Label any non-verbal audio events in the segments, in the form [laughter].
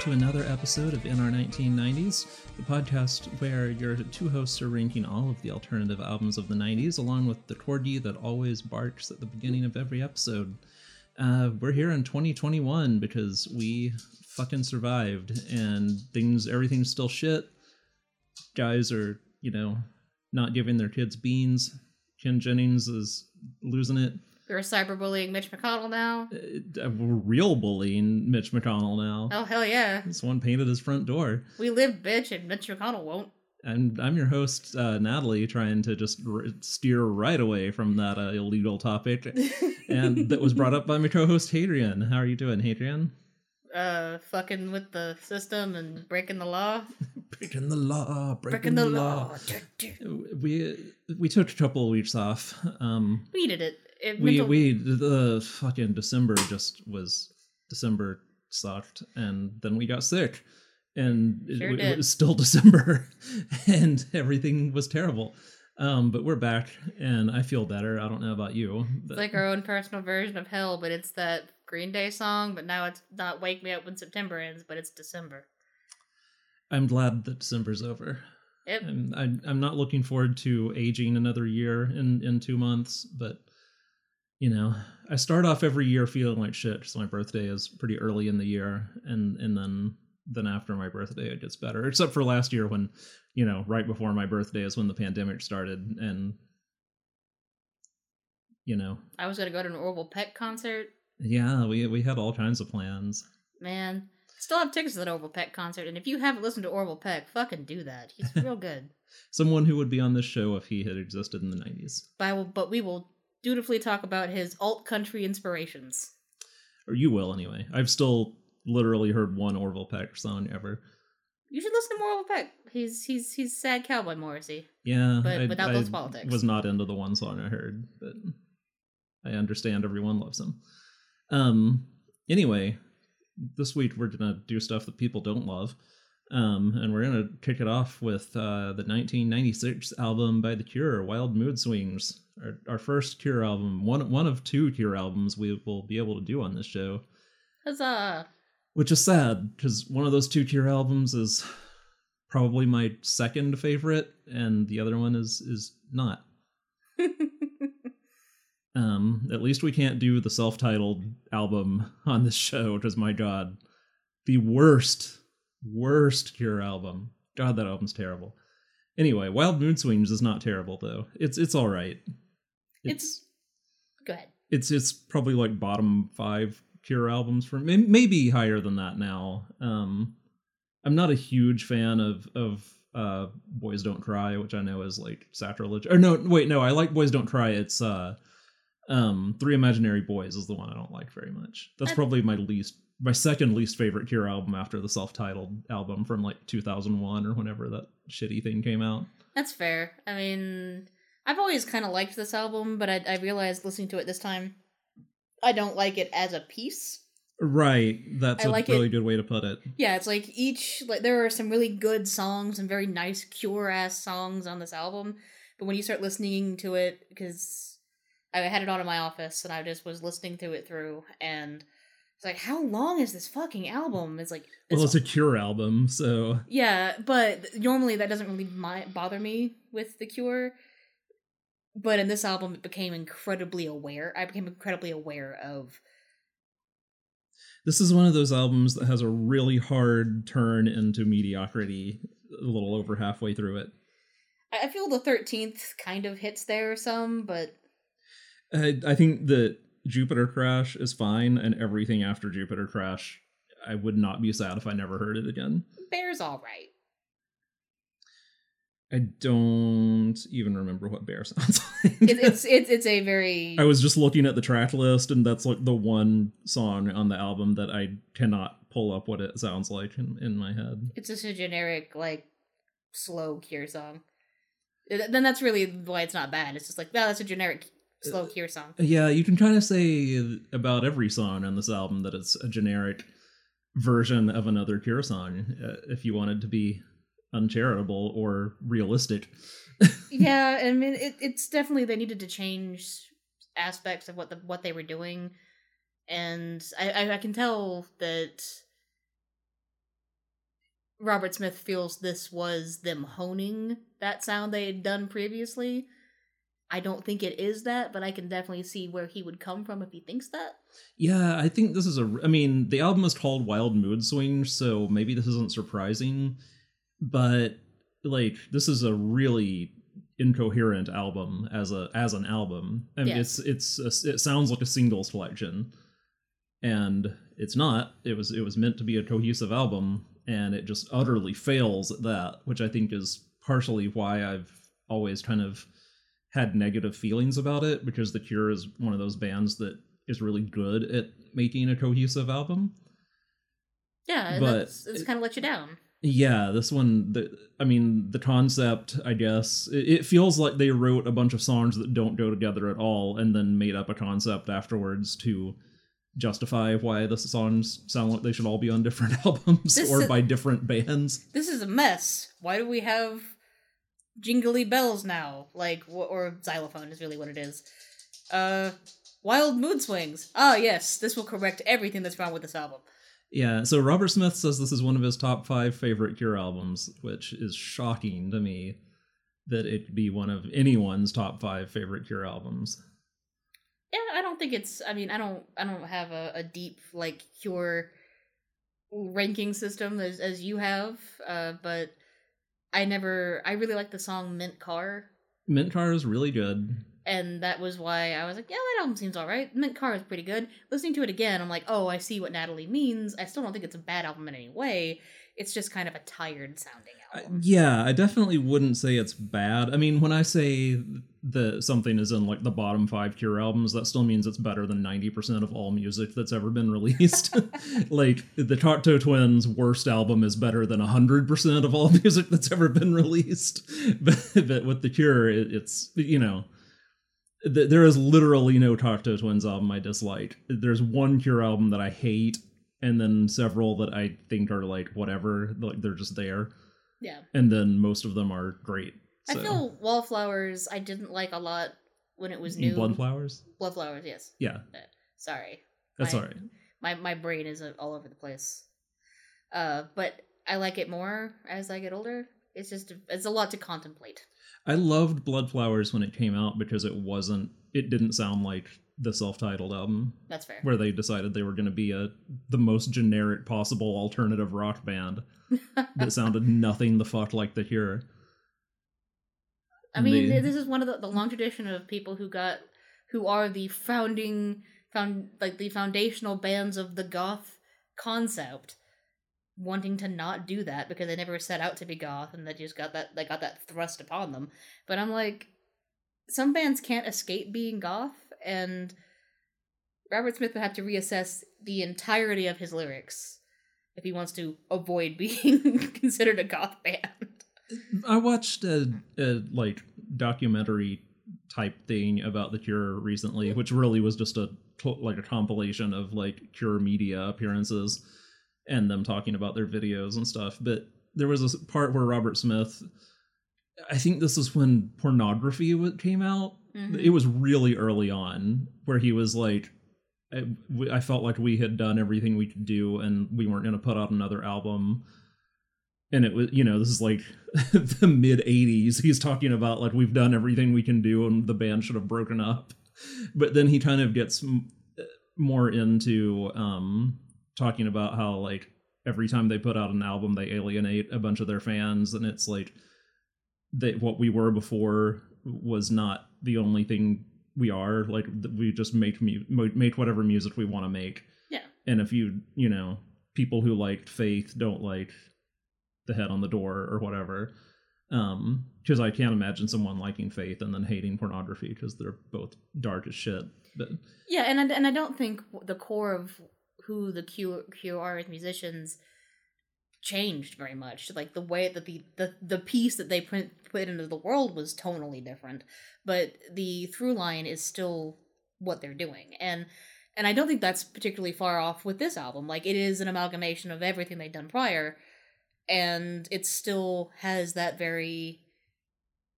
to another episode of In Our 1990s, the podcast where your two hosts are ranking all of the alternative albums of the 90s, along with the corgi that always barks at the beginning of every episode. Uh, we're here in 2021 because we fucking survived, and things, everything's still shit. Guys are, you know, not giving their kids beans. Ken Jennings is losing it. You're cyberbullying Mitch McConnell now. Uh, we're real bullying Mitch McConnell now. Oh hell yeah! Someone painted his front door. We live, bitch, and Mitch McConnell won't. And I'm your host, uh, Natalie, trying to just r- steer right away from that uh, illegal topic, [laughs] and that was brought up by my co-host Hadrian. How are you doing, Hadrian? Uh, fucking with the system and breaking the law. [laughs] breaking the law, breaking, Breaking the law. We we took a couple of weeks off. Um, We did it. It we mental- we the fucking December just was December sucked, and then we got sick, and it, Sure it did. was still [laughs] December, and everything was terrible. Um, but we're back, and I feel better. I don't know about you, but It's like our own personal version of hell, but it's that Green Day song. But now it's not "Wake Me Up When September Ends," but it's December. I'm glad that December's over. Yep. I'm I, I'm not looking forward to aging another year in in two months, but you know, I start off every year feeling like shit. So my birthday is pretty early in the year, and and then then after my birthday it gets better. Except for last year when, you know, right before my birthday is when the pandemic started, and you know, I was gonna go to an Orville Peck concert. yeah, we we had all kinds of plans. Man, still have tickets to that Orville Peck concert, and if you haven't listened to Orville Peck, fucking do that. He's real [laughs] good. Someone who would be on this show if he had existed in the '90s, But, I will, but we will dutifully talk about his alt country inspirations. or you will anyway. I've still literally heard one Orville Peck song ever. You should listen to more Orville Peck. He's he's he's sad cowboy Morrissey. Yeah, But I, without I those politics. Was not into the one song I heard, but I understand everyone loves him. Um. Anyway, this week we're gonna do stuff that people don't love, um, and we're gonna kick it off with uh, the 1996 album by The Cure, "Wild Mood Swings." Our, our first Cure album, one one of two Cure albums we will be able to do on this show, Huzzah! which is sad because one of those two Cure albums is probably my second favorite, and the other one is is not. [laughs] Um, at least we can't do the self-titled album on this show, because my god, the worst, worst Cure album. God, that album's terrible. Anyway, Wild Mood Swings is not terrible though. It's it's all right. It's- Go ahead. it's it's probably like bottom five Cure albums for may- maybe higher than that now. Um, I'm not a huge fan of of uh Boys Don't Cry, which I know is like sacrilege. Or no, wait, no, I like Boys Don't Cry. It's uh um Three Imaginary Boys is the one I don't like very much. That's probably my least my second least favorite Cure album after the self-titled album from like 2001 or whenever that shitty thing came out. That's fair. I mean, I've always kind of liked this album, but I, I realized listening to it this time, I don't like it as a piece. Right, that's I a like it- really good way to put it. Yeah, it's like each like there are some really good songs and very nice Cure ass songs on this album, but when you start listening to it, because I had it on in my office and I just was listening to it through, and it's like, how long is this fucking album? It's like, Well, it's it's- a Cure album, so yeah, but normally that doesn't really mi- bother me with the Cure. But in this album, it became incredibly aware. I became incredibly aware of. this is one of those albums that has a really hard turn into mediocrity a little over halfway through it. I feel the thirteenth kind of hits there some, but I, I think that Jupiter Crash is fine, and everything after Jupiter Crash, I would not be sad if I never heard it again. Bear's all right. I don't even remember what Bear [laughs] sounds like. It's it's it's a very I was just looking at the track list, and that's like the one song on the album that I cannot pull up what it sounds like in, in my head. it's just a generic like slow Cure song. Then that's really why it's not bad. It's just like, no, that's a generic slow Cure song. Yeah, you can kind of say about every song on this album that it's a generic version of another Cure song, uh, if you wanted to be uncharitable or realistic. [laughs] yeah, I mean, it, it's definitely they needed to change aspects of what the what they were doing, and I I, I can tell that Robert Smith feels this was them honing that sound they had done previously. I don't think it is that, but I can definitely see where he would come from if he thinks that. Yeah, I think this is a. I mean, the album is called Wild Mood Swings, so maybe this isn't surprising, but like this is a really incoherent album as a as an album. I mean, Yes. it's it's a, it sounds like a singles collection, and it's not. It was it was meant to be a cohesive album, and it just utterly fails at that, which I think is partially why I've always kind of had negative feelings about it because The Cure is one of those bands that is really good at making a cohesive album. Yeah, But it's it- kind of let you down. Yeah, this one, the, I mean, the concept, I guess, it, it feels like they wrote a bunch of songs that don't go together at all and then made up a concept afterwards to justify why the songs sound like they should all be on different [laughs] albums This or is- by different bands. This is a mess. Why do we have jingly bells now? Like, or xylophone is really what it is. Uh, wild mood swings. Ah, yes, this will correct everything that's wrong with this album. Yeah, so Robert Smith says this is one of his top five favorite Cure albums, which is shocking to me that it could be one of anyone's top five favorite Cure albums. Yeah, I don't think it's. I mean, I don't. I don't have a, a deep like Cure ranking system as as you have. Uh, but I never. I really like the song "Mint Car." Mint Car is really good. and that was why I was like, yeah, that album seems all right. Mint Car is pretty good. Listening to it again, I'm like, oh, I see what Natalie means. I still don't think it's a bad album in any way. It's just kind of a tired sounding album. yeah, I definitely wouldn't say it's bad. I mean, when I say that something is in like the bottom five Cure albums, that still means it's better than 90% of all music that's ever been [laughs] released. [laughs] like, the Cocteau Twins' worst album is better than 100% of all [laughs] music that's ever been released. But, but with The Cure, it, it's, you know, th- there is literally no Cocteau Twins album I dislike. There's one Cure album that I hate, and then several that I think are like whatever, like they're just there yeah. and then most of them are great. I feel Wallflowers I didn't like a lot when it was new. Bloodflowers. Bloodflowers, yes. Yeah, Sorry. that's all right. My my brain is uh, all over the place. Uh, but I like it more as I get older. It's just it's a lot to contemplate. I loved Bloodflowers when it came out because it wasn't. It didn't sound like the self-titled album That's fair. where they decided they were going to be a the most generic possible alternative rock band [laughs] that sounded nothing the fuck like the Cure. I mean, they- this is one of the, the long tradition of people who got who are the founding found like the foundational bands of the goth concept wanting to not do that because they never set out to be goth and they just got that they got that thrust upon them. But I'm like some bands can't escape being goth and Robert Smith would have to reassess the entirety of his lyrics if he wants to avoid [laughs] being considered a goth band. I watched a, a like documentary type thing about the Cure recently, which really was just a like a compilation of like Cure media appearances and them talking about their videos and stuff. But there was a part where Robert Smith, I think this is when pornography came out. Mhm. It was really early on where he was like. I, I felt like we had done everything we could do, and we weren't going to put out another album and it was you know this is like [laughs] the mid 80s he's talking about like we've done everything we can do and the band should have broken up. But then he kind of gets m- more into um talking about how like every time they put out an album they alienate a bunch of their fans and it's like that what we were before was not the only thing we are. Like we just make mu- make whatever music we want to make. Yeah. and if you you know people who liked faith don't like the head on the door or whatever um because i can't imagine someone liking faith and then hating pornography because they're both dark as shit but Yeah, and I, and I don't think the core of who the Cure are as musicians changed very much. Like the way that the the, the piece that they put put into the world was tonally different, but the through line is still what they're doing. And and I don't think that's particularly far off with this album. Like it is an amalgamation of everything they'd done prior, and it still has that very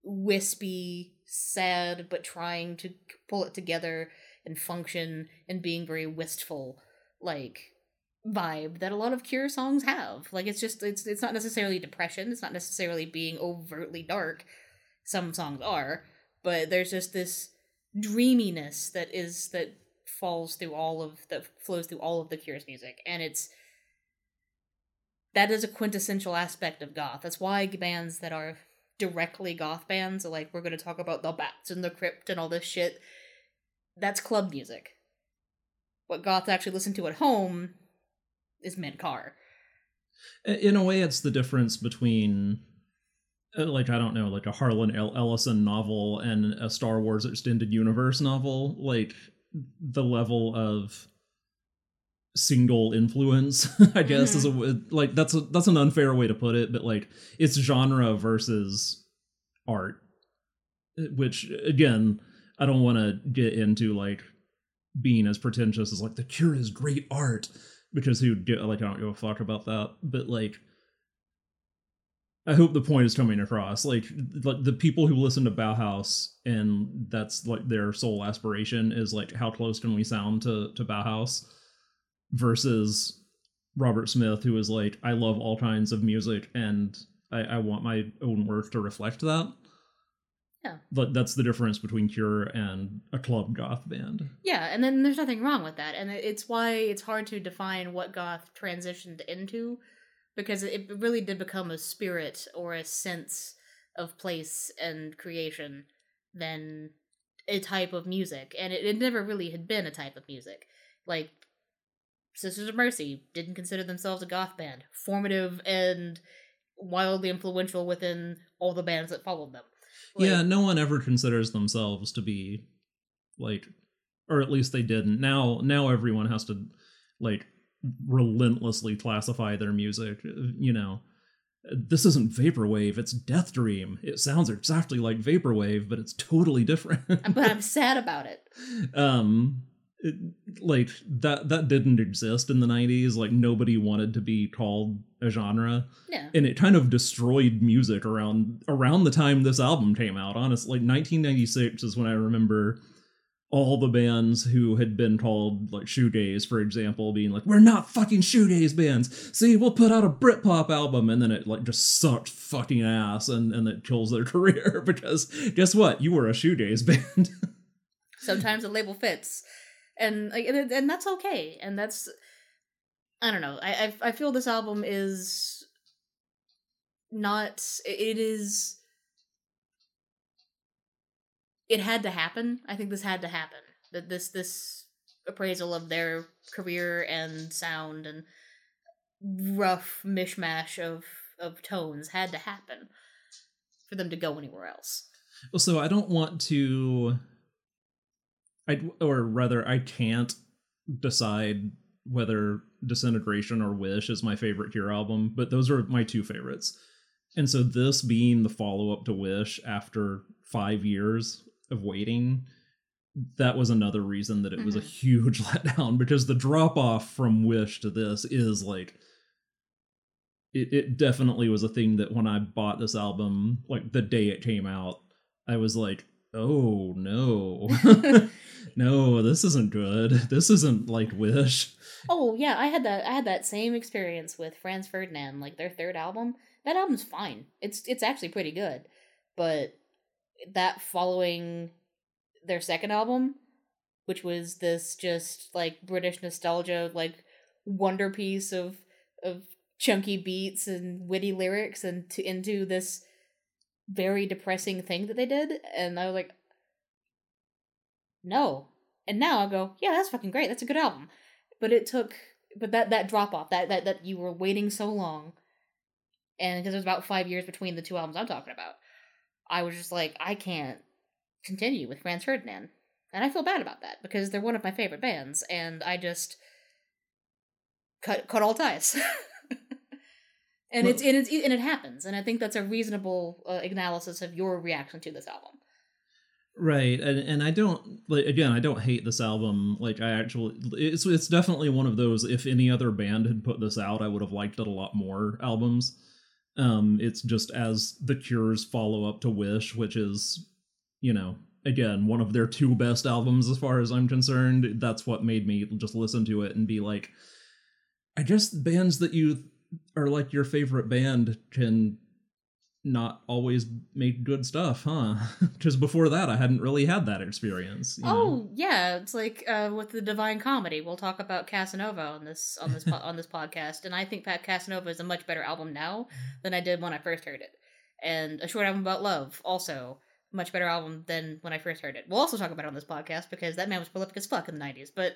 wispy, sad, but trying to pull it together and function and being very wistful, like vibe that a lot of Cure songs have. Like it's just it's it's not necessarily depression, it's not necessarily being overtly dark. Some songs are, but there's just this dreaminess that is that falls through all of that flows through all of the Cure's music and it's that is a quintessential aspect of goth. That's why bands that are directly goth bands, like we're going to talk about the bats and the crypt and all this shit, that's club music. What goths actually listen to at home is Mint Car. In a way, it's the difference between, uh, like, I don't know, like a Harlan Ellison novel and a Star Wars Extended Universe novel. Like, the level of single influence [laughs] i guess mm-hmm. is a mm-hmm. like that's a that's an unfair way to put it but like it's genre versus art which again i don't want to get into like being as pretentious as like the cure is great art because who like i don't give a fuck about that but like i hope the point is coming across like like the people who listen to bauhaus and that's like their sole aspiration is like how close can we sound to to bauhaus versus Robert Smith, who is like, I love all kinds of music and I, I want my own work to reflect that. Yeah. But that's the difference between Cure and a club goth band. Yeah, and then there's nothing wrong with that. And it's why it's hard to define what goth transitioned into because it really did become a spirit or a sense of place and creation than a type of music. And it, it never really had been a type of music. Like Sisters of Mercy didn't consider themselves a goth band, formative and wildly influential within all the bands that followed them. Like, yeah, no one ever considers themselves to be like or at least they didn't. Now now everyone has to like relentlessly classify their music, you know. This isn't vaporwave, it's Death Dream. It sounds exactly like vaporwave, but it's totally different. but I'm [laughs] sad about it. Um it, like that that didn't exist in the 90s like nobody wanted to be called a genre. Yeah. and it kind of destroyed music around around the time this album came out honestly like 1996 is when i remember all the bands who had been called like shoegaze for example being like we're not fucking shoegaze bands. See we'll put out a britpop album. And then it like just sucked fucking ass and and it kills their [laughs] career because guess what? You were a shoegaze band. Sometimes the label fits and like and, that's okay and that's i don't know I, I i feel this album is not it is it had to happen. I think this had to happen that this this appraisal of their career and sound and rough mishmash of of tones had to happen for them to go anywhere else. Well so i don't want to I or rather I can't decide whether Disintegration or Wish is my favorite Cure album, but those are my two favorites. And so this being the follow up to Wish after 5 years of waiting, that was another reason that it mm-hmm. was a mm-hmm. huge [laughs] letdown because the drop off from Wish to this is like it, it definitely was a thing that when I bought this album, like the day it came out, I was like, oh no. [laughs] [laughs] no, this isn't good. [laughs] This isn't like Wish. Oh yeah, I had that. I had that same experience with Franz Ferdinand, like their third album. That album's fine. It's it's actually pretty good, but that following their second album, which was this just like British nostalgia, like wonder piece of of chunky beats and witty lyrics, and to into this very depressing thing that they did, and I was like, no. And now I go, yeah, that's fucking great. That's a good album. But it took, but that that drop off, that that that you were waiting so long, and because it was about five years between the two albums I'm talking about, I was just like, I can't continue with Franz Ferdinand, and I feel bad about that because they're one of my favorite bands, and I just cut cut all ties. [laughs] and well, it's and it's and it happens, and I think that's a reasonable uh, analysis of your reaction to this album. Right, and and I don't like again. I don't hate this album. Like I actually, it's it's definitely one of those. If any other band had put this out, I would have liked it a lot more. Albums. Um, it's just as the Cure's follow up to Wish, which is, you know, again one of their two best albums as far as I'm concerned. That's what made me just listen to it and be like, I guess bands that you are like your favorite band can not always make good stuff, huh? [laughs] Because before that, I hadn't really had that experience. you know? Oh yeah, it's like uh, with the Divine Comedy. We'll talk about Casanova on this on this po- on this podcast, and I think Pat Casanova is a much better album now than I did when I first heard it. And a short album about love, also much better album than when I first heard it. We'll also talk about it on this podcast because that man was prolific as fuck in the '90s. But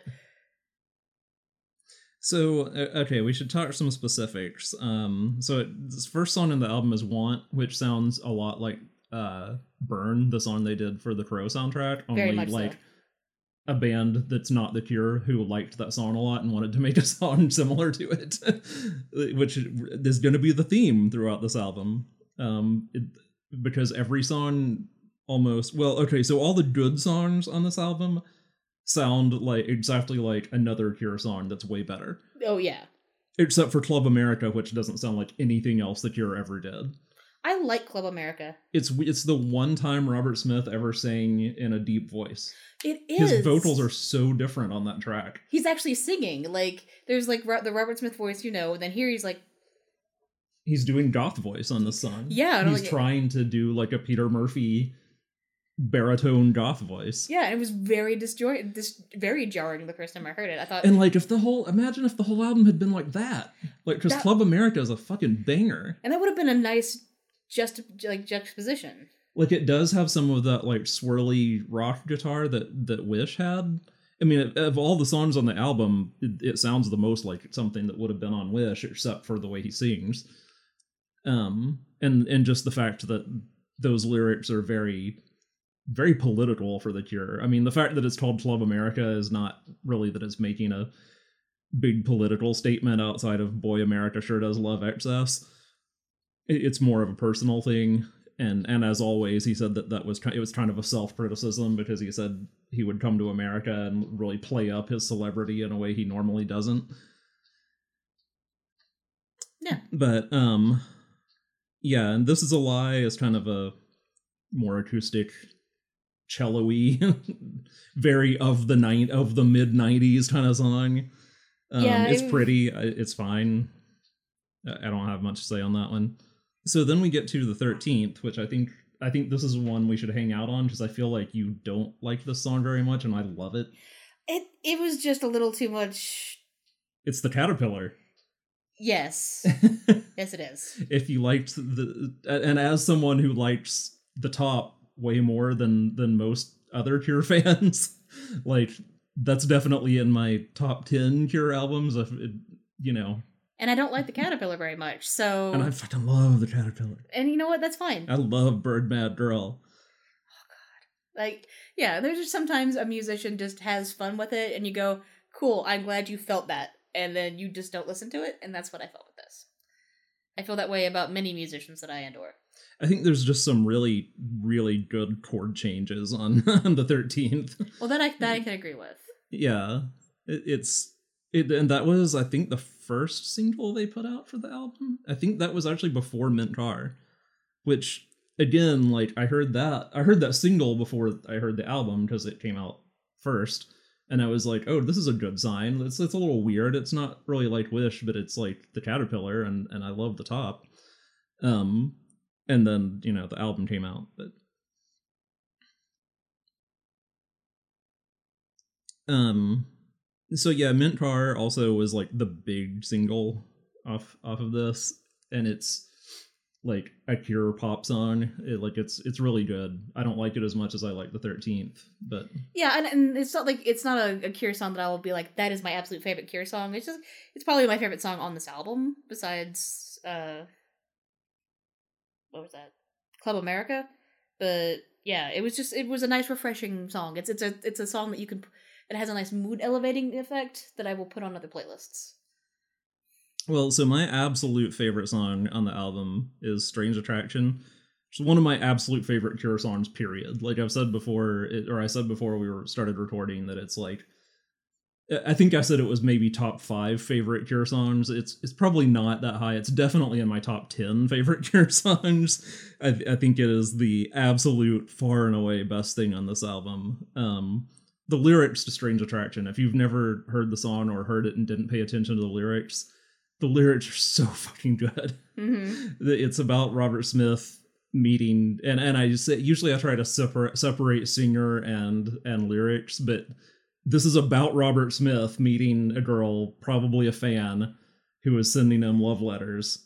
So uh, okay, we should talk some specifics. Um, so it, this first song in the album is "Want," which sounds a lot like uh, "Burn," the song they did for the Crow soundtrack. Only Very so. like a band that's not The Cure who liked that song a lot and wanted to make a [laughs] song similar to it, [laughs] which is going to be the theme throughout this album. Um, it, because every song almost well, okay, so all the good songs on this album sound like exactly like another Cure song that's way better oh yeah, except for Club America, which doesn't sound like anything else that Cure ever did. I like Club America. It's it's the one time Robert Smith ever sang in a deep voice. It is His vocals are so different on that track. He's actually singing. Like there's like the Robert Smith voice, you know. And then here he's like, He's doing goth voice on the song. Yeah, he's like- trying to do like a Peter Murphy baritone goth voice. yeah, it was very disjoint, dis- very jarring the first time I heard it. I thought, And like if the whole imagine if the whole album had been like that, like because Club America is a fucking banger. and that would have been a nice just like juxtaposition. like it does have some of that like swirly rock guitar that that wish had i mean of all the songs on the album it, it sounds the most like something that would have been on wish except for the way he sings um and and just the fact that those lyrics are very very political for the cure. I mean the fact that it's called club america is not really that it's making a big political statement outside of boy america sure does love excess. It's more of a personal thing. And and as always he said that that was it was kind of a self-criticism because he said he would come to america and really play up his celebrity in a way he normally doesn't. Yeah. but um yeah and this is a lie. Is kind of a more acoustic cello-y [laughs] very of the night of the mid 90s kind of song um, Yeah, it's it- pretty it's fine I I don't have much to say on that one. So then we get to the 13th, which I think I think this is one we should hang out on because I feel like you don't like this song very much and I love it. It it was just a little too much. It's the caterpillar. Yes, [laughs] yes, it is. if you liked the and as someone who likes the top way more than than most other Cure fans, [laughs] like that's definitely in my top 10 Cure albums if it, you know. And I don't like the caterpillar very much. So, And I fucking love the caterpillar. and you know what? That's fine. I love Bird Mad Girl. Oh God! Like, yeah, there's just sometimes a musician just has fun with it, and you go, "Cool, I'm glad you felt that," and then you just don't listen to it, and that's what I felt with this. I feel that way about many musicians that I adore. I think there's just some really, really good chord changes on, [laughs] on the 13th. Well, that I that I can agree with. Yeah, it, it's it, and that was I think the first single they put out for the album. I think that was actually before Mint Car, which again, like I heard that I heard that single before I heard the album because it came out first, and I was like, oh, this is a good sign. It's it's a little weird. It's not really like Wish, but it's like the Caterpillar, and and I love the top. Um, and then you know the album came out, but um so yeah mint car also was like the big single off off of this and it's like a cure pop song it, like it's it's really good i don't like it as much as i like the 13th but Yeah, and, and it's not like it's not a, a Cure song that I will be like that is my absolute favorite Cure song. It's just it's probably my favorite song on this album besides uh what was that Club America. But yeah, it was just it was a nice refreshing song. It's it's a it's a song that you can that has a nice mood elevating effect that I will put on other playlists. well so my absolute favorite song on the album is strange attraction is one of my absolute favorite cure songs period like i've said before it, or i said before we were started recording that it's like I think I said it was maybe top five favorite Cure songs. It's it's probably not that high. It's definitely in my top ten favorite [laughs] Cure songs. I, I think it is the absolute far and away best thing on this album. Um, the lyrics to "Strange Attraction." If you've never heard the song or heard it and didn't pay attention to the lyrics, the lyrics are so [laughs] fucking good. hmm It's about Robert Smith meeting and and I just say usually I try to separate separate singer and and lyrics, but this is about Robert Smith meeting a girl, probably a fan, who is sending him love letters.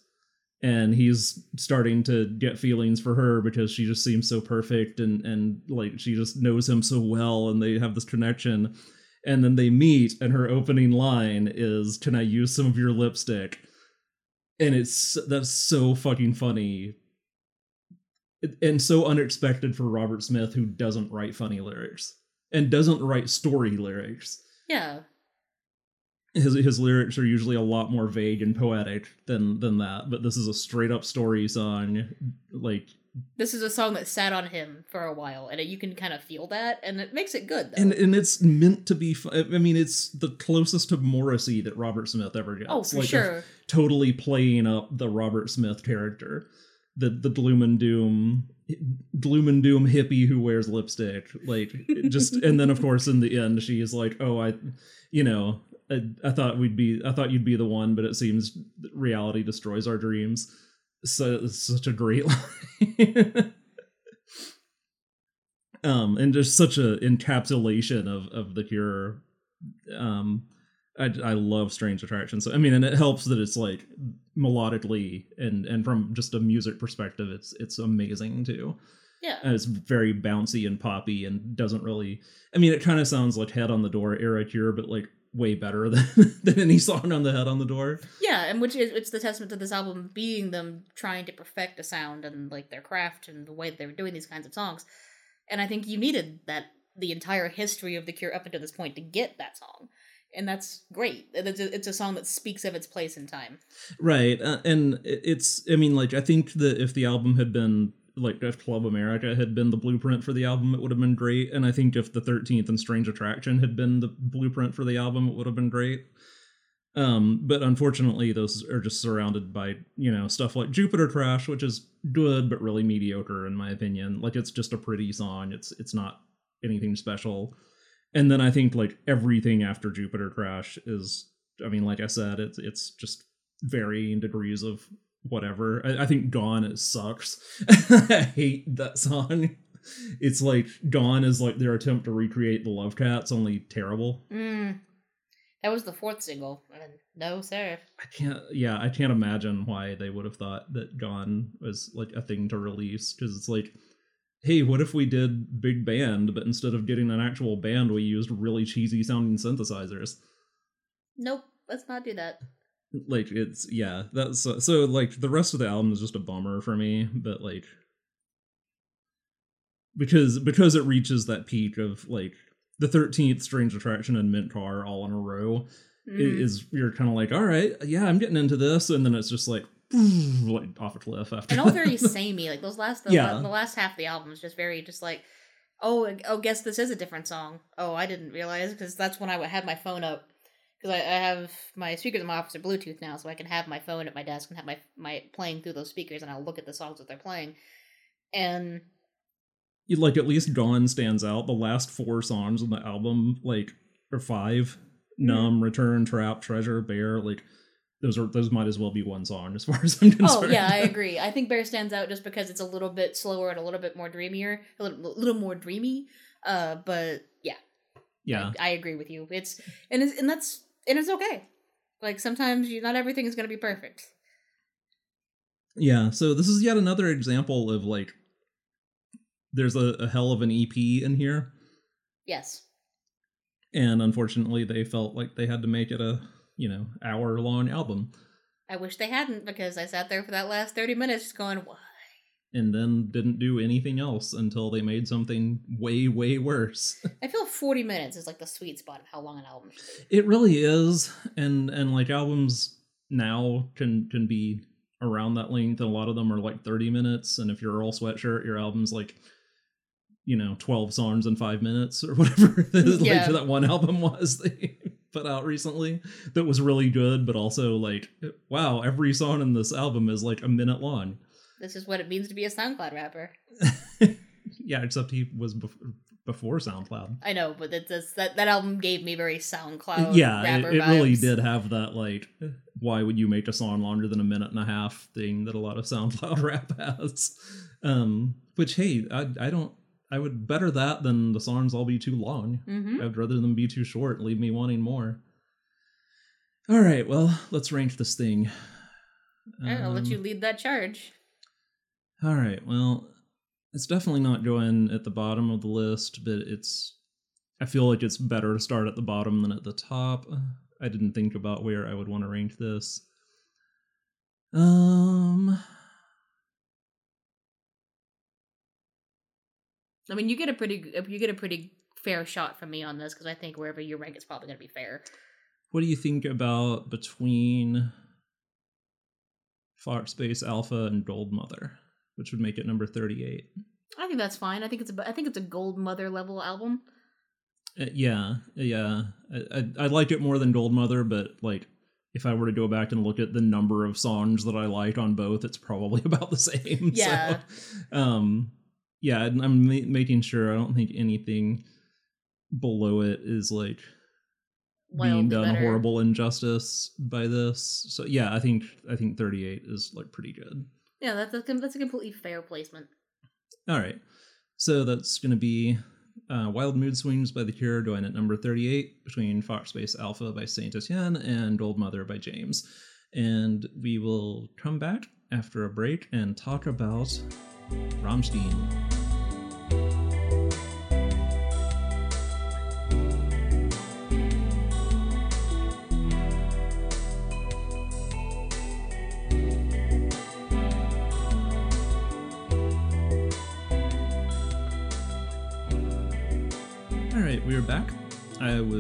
And he's starting to get feelings for her because she just seems so perfect and and like she just knows him so well and they have this connection. And then they meet and her opening line is, Can I use some of your lipstick? And it's that's so fucking funny and so unexpected for Robert Smith, who doesn't write funny lyrics and doesn't write story lyrics. Yeah. His his lyrics are usually a lot more vague and poetic than than that, but this is a straight up story song. Like, This is a song that sat on him for a while, and it, you can kind of feel that, and it makes it good. Though. and and it's meant to be. I mean, it's the closest to Morrissey that Robert Smith ever gets. oh, for like, sure. totally playing up the Robert Smith character, the the gloom and doom, gloom and doom hippie who wears lipstick, like just. and then of course in the end she is like, "Oh, I, you know, I, I thought we'd be, I thought you'd be the one, but it seems reality destroys our dreams." So it's such a great [laughs] line. um and just such a encapsulation of of the cure um I, I love Strange Attraction. So I mean, and it helps that it's like melodically and and from just a music perspective, it's it's amazing too. Yeah. And it's very bouncy and poppy and doesn't really. I mean, it kind of sounds like Head on the Door era Cure, but like way better [laughs] than than any song on the Head on the Door. Yeah, and which is it's the testament to this album being them trying to perfect a sound and like their craft and the way that they were doing these kinds of songs. And I think you needed that the entire history of the Cure up until this point to get that song, and that's great. It's a, it's a song that speaks of its place in time. Right, uh, and it's. I mean, like I think that if the album had been like if Club America had been the blueprint for the album, it would have been great. And I think if the Thirteenth and Strange Attraction had been the blueprint for the album, it would have been great. Um, but unfortunately, those are just surrounded by you know stuff like Jupiter Crash, which is good but really mediocre in my opinion. Like it's just a pretty song. It's it's not anything special. And then I think like everything after Jupiter Crash is, I mean, like I said, it's it's just varying degrees of whatever. I, I think Gone it sucks. [laughs] I hate that song. It's like Gone is like their attempt to recreate the Love Cats, only terrible. Mm. That was the fourth single. And no, sir. I can't. Yeah, I can't imagine why they would have thought that Gone was like a thing to release because it's like, hey, what if we did big band, but instead of getting an actual band, we used really cheesy sounding synthesizers. Nope, let's not do that. Like it's yeah, that's so, so like the rest of the album is just a bummer for me, but like because because it reaches that peak of like the 13th strange attraction and mint car all in a row it mm-hmm. is you're kind of like all right yeah i'm getting into this and then it's just like [sighs] like off a cliff after and all [laughs] very samey. Like those last, the, Yeah. the last half of the album is just very just like, oh, oh, guess this is a different song. Oh, I didn't realize because that's when I had my phone up because I, I have my speakers in my office are Bluetooth now, so I can have my phone at my desk and have my my playing through those speakers, and I'll look at the songs that they're playing, and You- like at least gone stands out the last four songs on the album like or five Mm-hmm. numb return trap treasure bear like those are those might as well be one song as far as i'm concerned oh yeah, I [laughs] agree. I think Bear stands out just because it's a little bit slower and a little bit more dreamier, a little, little more dreamy. Uh, but yeah, yeah I, I agree with you. It's and it's, and that's and it's okay. Like sometimes you not everything is going to be perfect. Yeah, so this is yet another example of like there's a, a hell of an EP in here, Yes. and unfortunately they felt like they had to make it a you know hour long album, I wish they hadn't because I sat there for that last 30 minutes just going, why? and then didn't do anything else until they made something way way worse. [laughs] I feel 40 minutes is like the sweet spot of how long an album it really is, and and like albums now can can be around that length, and a lot of them are like thirty minutes, and if you're Earl Sweatshirt, your album's like you know 12 songs in five minutes or [laughs] whatever like Yeah. that one album was they [laughs] put out recently that was really good but also like wow every song in this album is like a minute long. This is what it means to be a SoundCloud rapper. [laughs] yeah except he was bef- before soundcloud I know, but it's, that, that album gave me very SoundCloud yeah it, rapper it really did have that like why would you make a song longer than a minute and a half thing that a lot of SoundCloud rap has. Um, which hey, I I don't I would better that than the songs all be too long. Mm-hmm. I'd rather them be too short, leave me wanting more. All right, well, let's rank this thing. I'll let Um, you lead that charge. All right, well, it's definitely not going at the bottom of the list, but it's. I feel like it's better to start at the bottom than at the top. I didn't think about where I would want to rank this. Um, I mean, you get a pretty you get a pretty fair shot from me on this because I think wherever you rank is probably going to be fair. what do you think about between Foxbase Alpha and Gold Mother, which would make it number thirty-eight? I think that's fine. I think it's a I think it's a gold mother level album. Uh, yeah, yeah. I, I I like it more than Gold Mother, but like if I were to go back and look at the number of songs that I like on both, it's probably [laughs] about the same. Yeah. So, um, yeah. I'm ma- making sure I don't think anything below it is like being done a better. horrible injustice by this. So yeah, I think I think 38 is like pretty good. Yeah, that's a, that's a completely fair placement. All right. So that's going to be uh, Wild Mood Swings by The Cure going at number 38 between Foxbase Alpha by Saint Etienne and Gold Mother by James. And we will come back after a break and talk about Rammstein.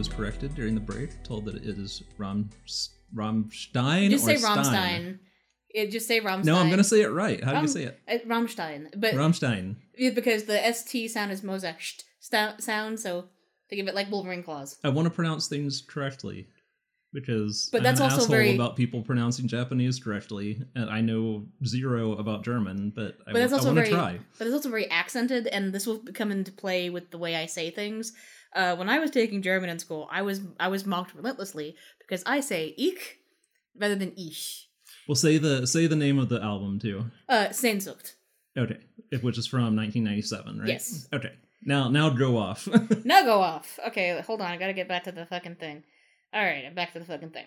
Was corrected during the break, told that it is Ram Rammstein. Just or say Stein. It just say Rammstein. No, I'm gonna say it right. How do Um, you say it? Uh, Rammstein, but Rammstein. yeah, because the st sound is Mozart sound, so think of it like Wolverine claws. I want to pronounce things correctly because But I'm that's an also asshole very- about people pronouncing Japanese correctly, and I know zero about German, but I, But that's also want to very, try. but it's also very accented, and this will come into play with the way I say things. Uh, when I was taking German in school, I was I was mocked relentlessly because I say ich rather than ich. Well, say the say the name of the album too. Uh, Sehnsucht. Okay, which is from 1997, right? Yes. Okay. Now, now go off. [laughs] Now go off. Okay, hold on. I gotta get back to the fucking thing. All right, I'm back to the fucking thing.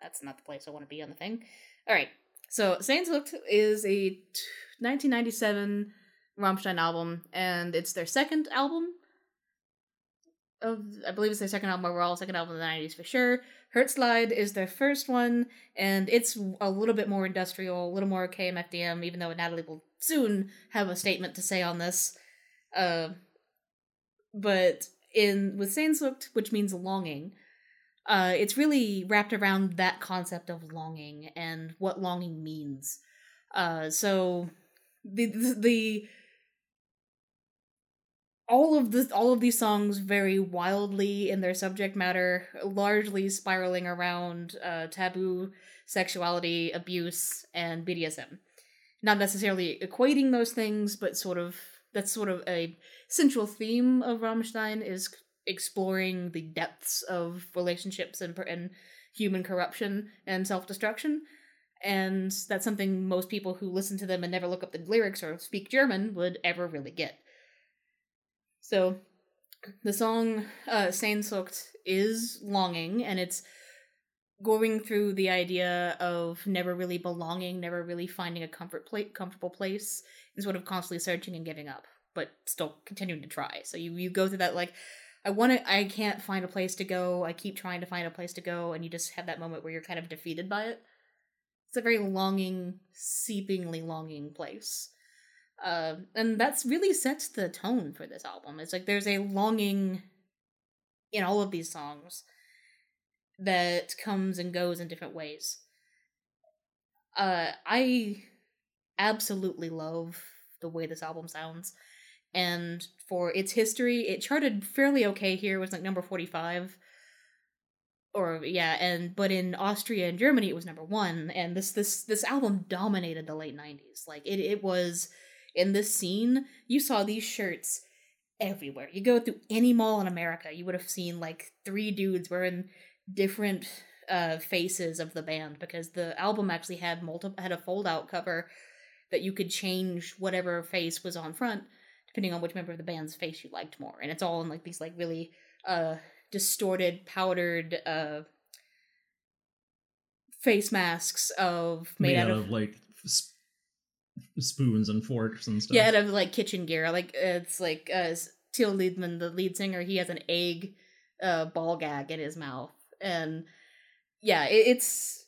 That's not the place I want to be on the thing. All right. So, Sehnsucht is a t- 1997 Rammstein album, and it's their second album. Of I believe it's their second album overall, second album of the 90s for sure. Herzleid is their first one, and it's a little bit more industrial, a little more KMFDM, even though Natalie will soon have a statement to say on this. Uh, but in with Sehnsucht, which means longing, uh, it's really wrapped around that concept of longing and what longing means. Uh, so the, the all of the all of these songs vary wildly in their subject matter, largely spiraling around uh, taboo, sexuality, abuse, and BDSM. Not necessarily equating those things, but sort of that's sort of a central theme of Rammstein is exploring the depths of relationships and and human corruption and self destruction. And that's something most people who listen to them and never look up the lyrics or speak German would ever really get. So, the song uh, Sehnsucht is longing, and it's going through the idea of never really belonging, never really finding a comfort pla- comfortable place, and sort of constantly searching and giving up, but still continuing to try. So you you go through that like, I want to, I can't find a place to go. I keep trying to find a place to go, and you just have that moment where you're kind of defeated by it. It's a very longing, seepingly longing place. Uh, and that's really sets the tone for this album. It's like there's a longing in all of these songs that comes and goes in different ways. Uh, I absolutely love the way this album sounds, and for its history, it charted fairly okay here. It was like number forty-five, or yeah, and but in Austria and Germany, it was number one. And this this this album dominated the late nineties. Like it it was in this scene. You saw these shirts everywhere. You go through any mall in America, you would have seen like three dudes wearing different uh, faces of the band because the album actually had multiple had a fold out cover that you could change whatever face was on front depending on which member of the band's face you liked more, and it's all in like these like really uh distorted powdered uh face masks of made, made out, out of, of like spoons and forks and stuff. yeah out of like kitchen gear. Like it's like uh Till Lindemann the lead singer he has an egg uh ball gag in his mouth. And yeah it, it's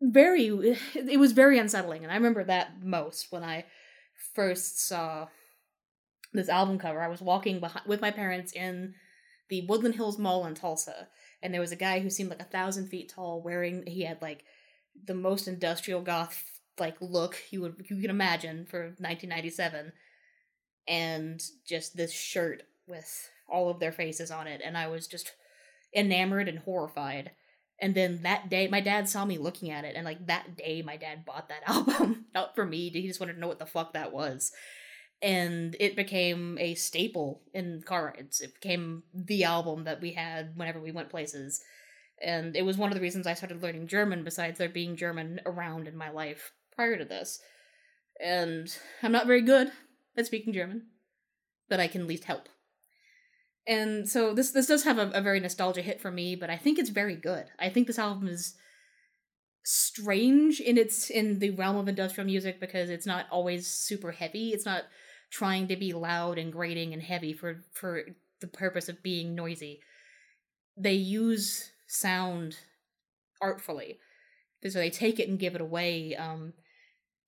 very [sighs] it was very unsettling. And I remember that most when I first saw this album cover. I was walking behind with my parents in the Woodland Hills Mall in Tulsa. And there was a guy who seemed like a thousand feet tall wearing he had like the most industrial goth like look you would you can imagine for 1997 and just this shirt with all of their faces on it and i was just enamored and horrified. And then that day my dad saw me looking at it and like that day my dad bought that [laughs] album not for me. He just wanted to know what the fuck that was. And it became a staple in car rides it became the album that we had whenever we went places. And it was one of the reasons i started learning german besides there being german around in my life prior to this and i'm not very good at speaking german but i can at least help. And so this this does have a, a very nostalgia hit for me but i think it's very good. I think this album is strange in its in the realm of industrial music because it's not always super heavy. It's not trying to be loud and grating and heavy for for the purpose of being noisy. They use sound artfully. So they take it and give it away um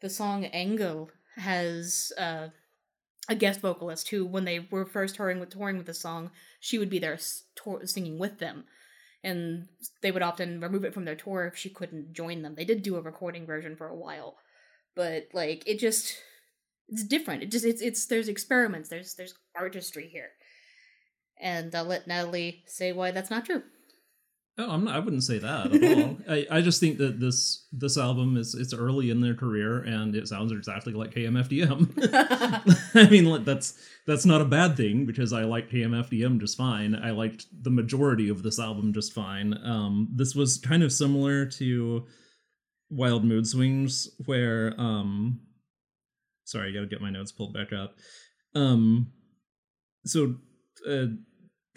the song engel has uh a guest vocalist who when they were first touring with touring with the song she would be there singing with them. And they would often remove it from their tour if she couldn't join them. They did do a recording version for a while. But like it just it's different. It just it's it's there's experiments. There's there's artistry here. And i'll let natalie say why that's not true Oh, I'm not, I wouldn't say that at all. [laughs] I, I just think that this this album is it's early in their career and it sounds exactly like KMFDM. [laughs] [laughs] I mean, like, that's that's not a bad thing because I like KMFDM just fine. I liked the majority of this album just fine. Um, this was kind of similar to Wild Mood Swings, where um, sorry, I got to get my notes pulled back up. Um, so, uh,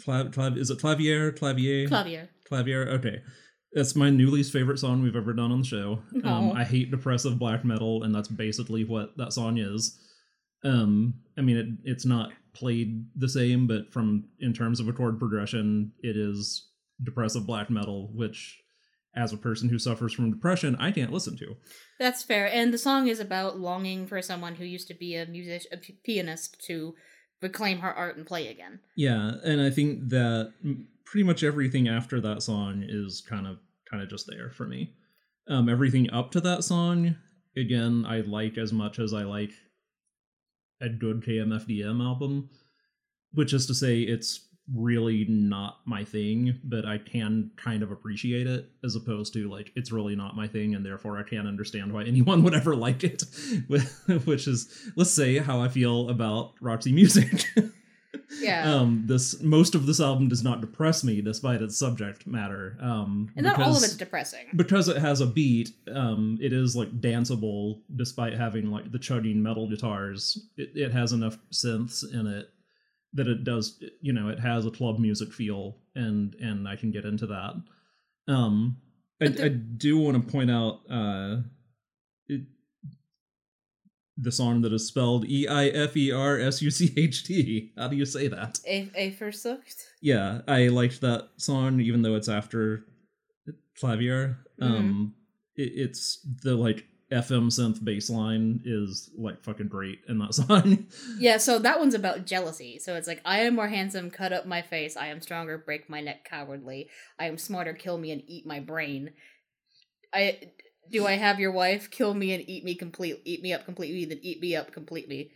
clav, clav, is it Klavier? Klavier? klavier Klavier. Okay, that's my new least favorite song we've ever done on the show. Um, I hate depressive black metal, and that's basically what that song is. Um, I mean, it, it's not played the same, but from in terms of a chord progression, it is depressive black metal, which, as a person who suffers from depression, I can't listen to. That's fair. And the song is about longing for someone who used to be a music a pianist to reclaim her art and play again. Yeah, and I think that pretty much everything after that song is kind of kind of just there for me. Um, everything up to that song, again, I like as much as I like a good KMFDM album, which is to say, it's really not my thing, but I can kind of appreciate it as opposed to like it's really not my thing, and therefore I can't understand why [laughs] anyone would ever like it. [laughs] which is, let's say, how I feel about Roxy music. [laughs] Yeah. um this most of this album does not depress me despite its subject matter um and not all of it's depressing. because it has a beat um it is like danceable despite having like the chugging metal guitars it, it has enough synths in it that it does you know it has a club music feel and and i can get into that um i, I do want to point out uh it, the song that is spelled E I F E R S U C H T. [laughs] How do you say that? A a versucht. Yeah, I liked that song, even though it's after Klavier. Um, it, it's the like FM synth bass line is like fucking great in that [laughs] song. Yeah, so that one's about jealousy. So it's like I am more handsome, cut up my face, I am stronger, break my neck cowardly. I am smarter, kill me and eat my brain. I do I have your wife kill me and eat me complete eat me up completely, then eat me up completely.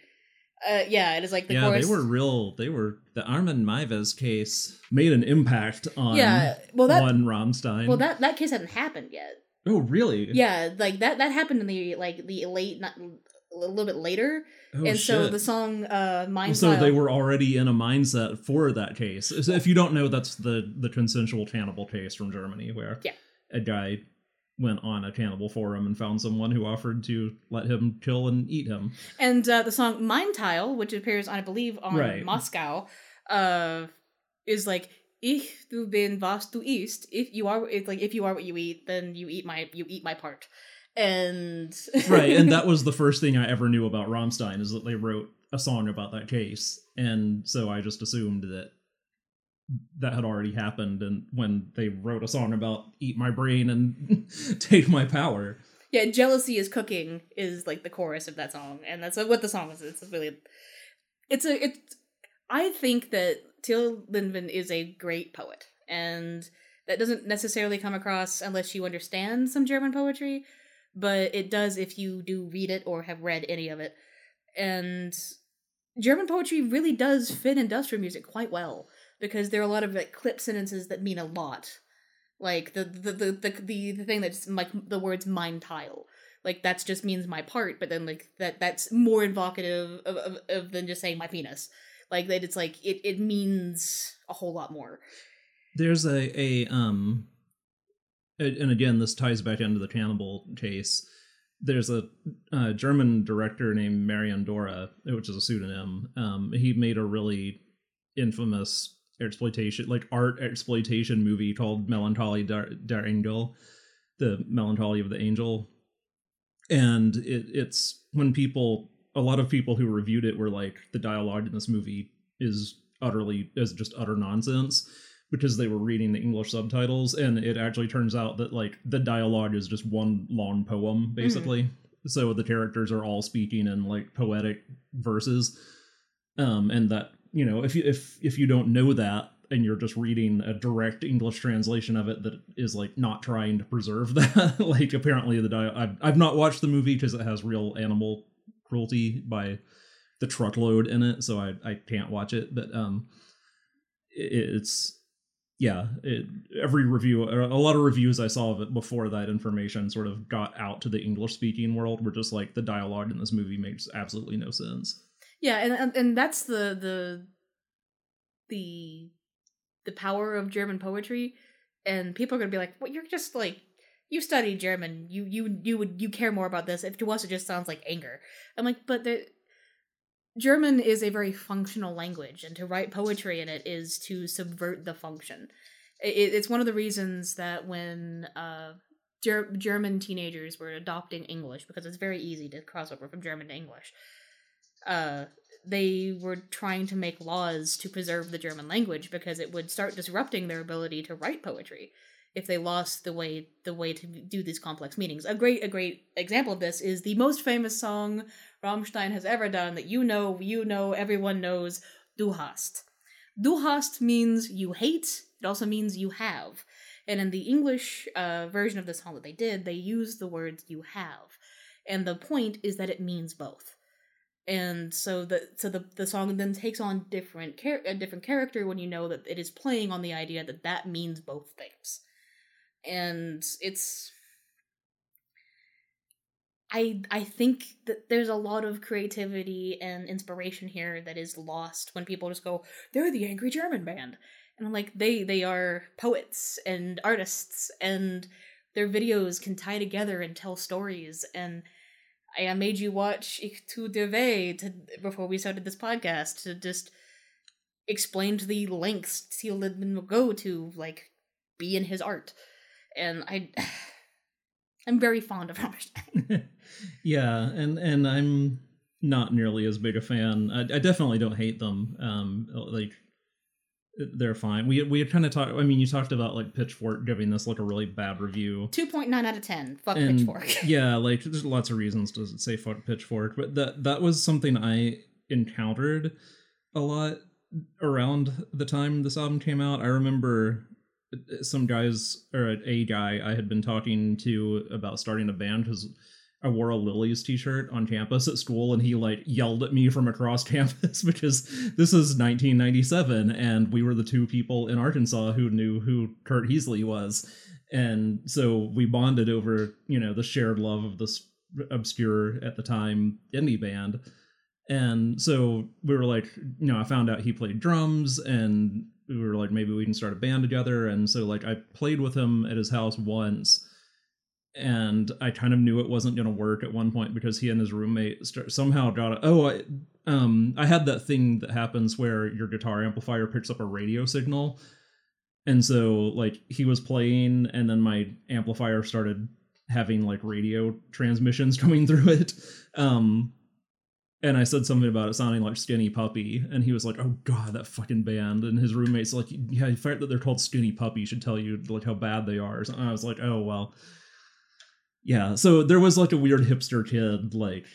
Uh yeah, it is like the yeah, chorus. they were real. They were the Armin Meiwes case made an impact on Yeah, well that on Rammstein. well that that case hadn't happened yet. Oh really? Yeah, like that that happened in the like the late not a little bit later. Oh, and so the song uh Mind so they were already in a mindset for that case. So if you don't know, that's the the consensual cannibal case from Germany, where Yeah. a guy went on a cannibal forum and found someone who offered to let him kill and eat him. And uh, the song Mein Teil, which appears, on I believe, on Right. Moscow, uh, is like Ich du bin was du isst. If you are, it's like if you are what you eat, then you eat my you eat my part. And [laughs] right, and that was the first thing I ever knew about Rammstein is that they wrote a song about that case, and so I just assumed that that had already happened. And when they wrote a song about "eat my brain and [laughs] take my power," yeah, jealousy is cooking is like the chorus of that song, and that's what the song is. It's really, it's a it's. I think that Till Lindemann is a great poet, and that doesn't necessarily come across unless you understand some German poetry, but it does if you do read it or have read any of it. And German poetry really does fit industrial music quite well because there are a lot of like clip sentences that mean a lot. Like the the the the, the, the thing that's like the words Mein Teil. Like that's just means my part, but then like that that's more evocative of, of, of than just saying my penis. Like that it's like it, it means a whole lot more. there's a a um, and again this ties back into the cannibal case. There's a, uh German director named Marian Dora, which is a pseudonym. Um, he made a really infamous exploitation, like art exploitation movie called Melancholy der, der Engel, the Melancholy of the Angel. And it, it's when people, a lot of people who reviewed it were like, the dialogue in this movie is utterly, is just utter nonsense because they were reading the English subtitles. And it actually turns out that like the dialogue is just one long poem, basically. So the characters are all speaking in like poetic verses. Um, and that you know if you if if you don't know that and you're just reading a direct english translation of it that is like not trying to preserve [laughs] that like apparently the di- I've, I've not watched the movie because it has real animal cruelty by the truckload in it so i i can't watch it but um it, it's yeah it, every review a lot of reviews i saw of it before that information sort of got out to the english speaking world were just like the dialogue in this movie makes absolutely no sense. Yeah, and and, and that's the the the the power of German poetry, and people are gonna be like, "Well, you're just like you studied German. You you you would you care more about this. If to us it just sounds like anger." I'm like, but the German is a very functional language, and to write poetry in it is to subvert the function. It, it's one of the reasons that when uh, Ger- German teenagers were adopting English, because it's very easy to cross over from German to English, uh, they were trying to make laws to preserve the German language because it would start disrupting their ability to write poetry if they lost the way the way to do these complex meanings. A great a great example of this is the most famous song Rammstein has ever done that you know, you know, everyone knows, Du hast. Du hast means you hate, it also means you have. And in the English uh, version of the song that they did, they use the words you have. And the point is that it means both and so the so the the song then takes on different char- a different character when you know that it is playing on the idea that that means both things and it's i i think that there's a lot of creativity and inspiration here that is lost when people just go they're the angry german band. And i'm like they they are poets and artists and their videos can tie together and tell stories and I made you watch Ich tu dir weh to before we started this podcast to just explain to the lengths Till Lindemann will go to like be in his art, and I, [sighs] I'm very fond of [laughs] Rammstein. [laughs] yeah, and and I'm not nearly as big a fan. I, I definitely don't hate them. Um, like they're fine. We we kind of talked. I mean, you talked about like Pitchfork giving this like a really bad review. Two point nine out of ten. Fuck And, Pitchfork. [laughs] yeah, like there's lots of reasons to say fuck Pitchfork, but that that was something I encountered a lot around the time this album came out. I remember some guys or a guy I had been talking to about starting a band because I wore a Lilys t-shirt on campus at school and he like yelled at me from across [laughs] campus because this is 1997 and we were the two people in Arkansas who knew who Kurt Heasley was. And so we bonded over, you know, the shared love of this obscure at the time indie band. And so we were like, you know, I found out he played drums and we were like maybe we can start a band together. And so like i played with him at his house once and i kind of knew it wasn't going to work at one point because he and his roommate start, somehow got it oh i um i had that thing that happens where your guitar amplifier picks up a radio signal. And so like he was playing and then my amplifier started having like radio transmissions [laughs] coming through it. Um and I said something about it sounding like Skinny Puppy, and he was like, "Oh God, that fucking band." And his roommates like, "Yeah, the fact that they're called Skinny Puppy should tell you like how bad they are." And I was like, "Oh well, yeah." So there was like a weird hipster kid like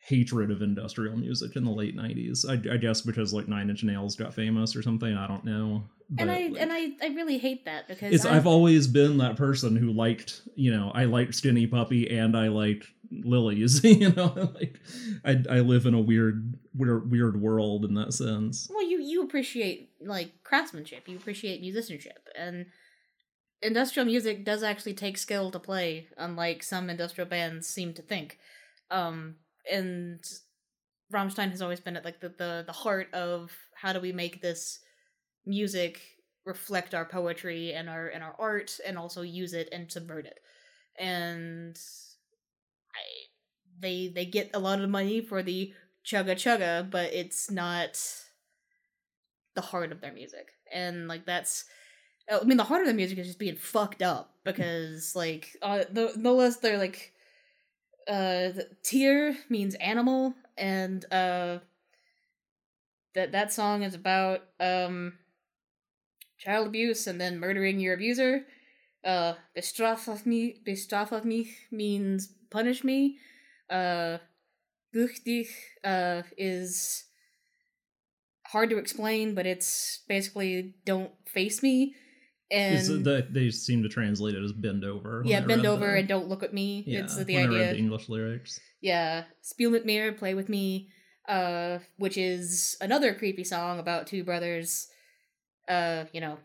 hatred of industrial music in the late '90s. I, I guess because like Nine Inch Nails got famous or something. I don't know. and I like, and I, I really hate that because I've always been that person who liked you know I liked Skinny Puppy and I liked Lilys [laughs] you know like I I live in a weird weird weird world in that sense well you you appreciate like craftsmanship you appreciate musicianship and industrial music does actually take skill to play unlike some industrial bands seem to think um and Rammstein has always been at like the, the the heart of how do we make this music reflect our poetry and our and our art and also use it and subvert it. And I they they get a lot of money for the chugga chugga but it's not the heart of their music. And like that's I mean the heart of the music is just being fucked up because like uh the no less they're like uh tear means animal and uh that that song is about um child abuse and then murdering your abuser. Uh bestraf me bestraf mich means punish me. Uh Bück dich uh is hard to explain but it's basically don't face me and Is it that they seem to translate it as bend over yeah bend over the- and don't look at me. Yeah, it's the when I read idea the English lyrics. Yeah spiel mit mir play with me uh which is another creepy song about two brothers uh you know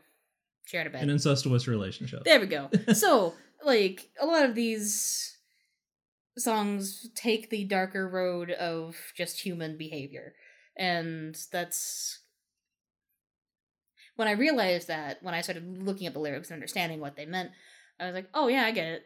sharing a bed. An incestuous relationship. There we go. [laughs] So like a lot of these songs take the darker road of just human behavior and that's when i realized that when i started looking at the lyrics and understanding what they meant i was like oh yeah i get it.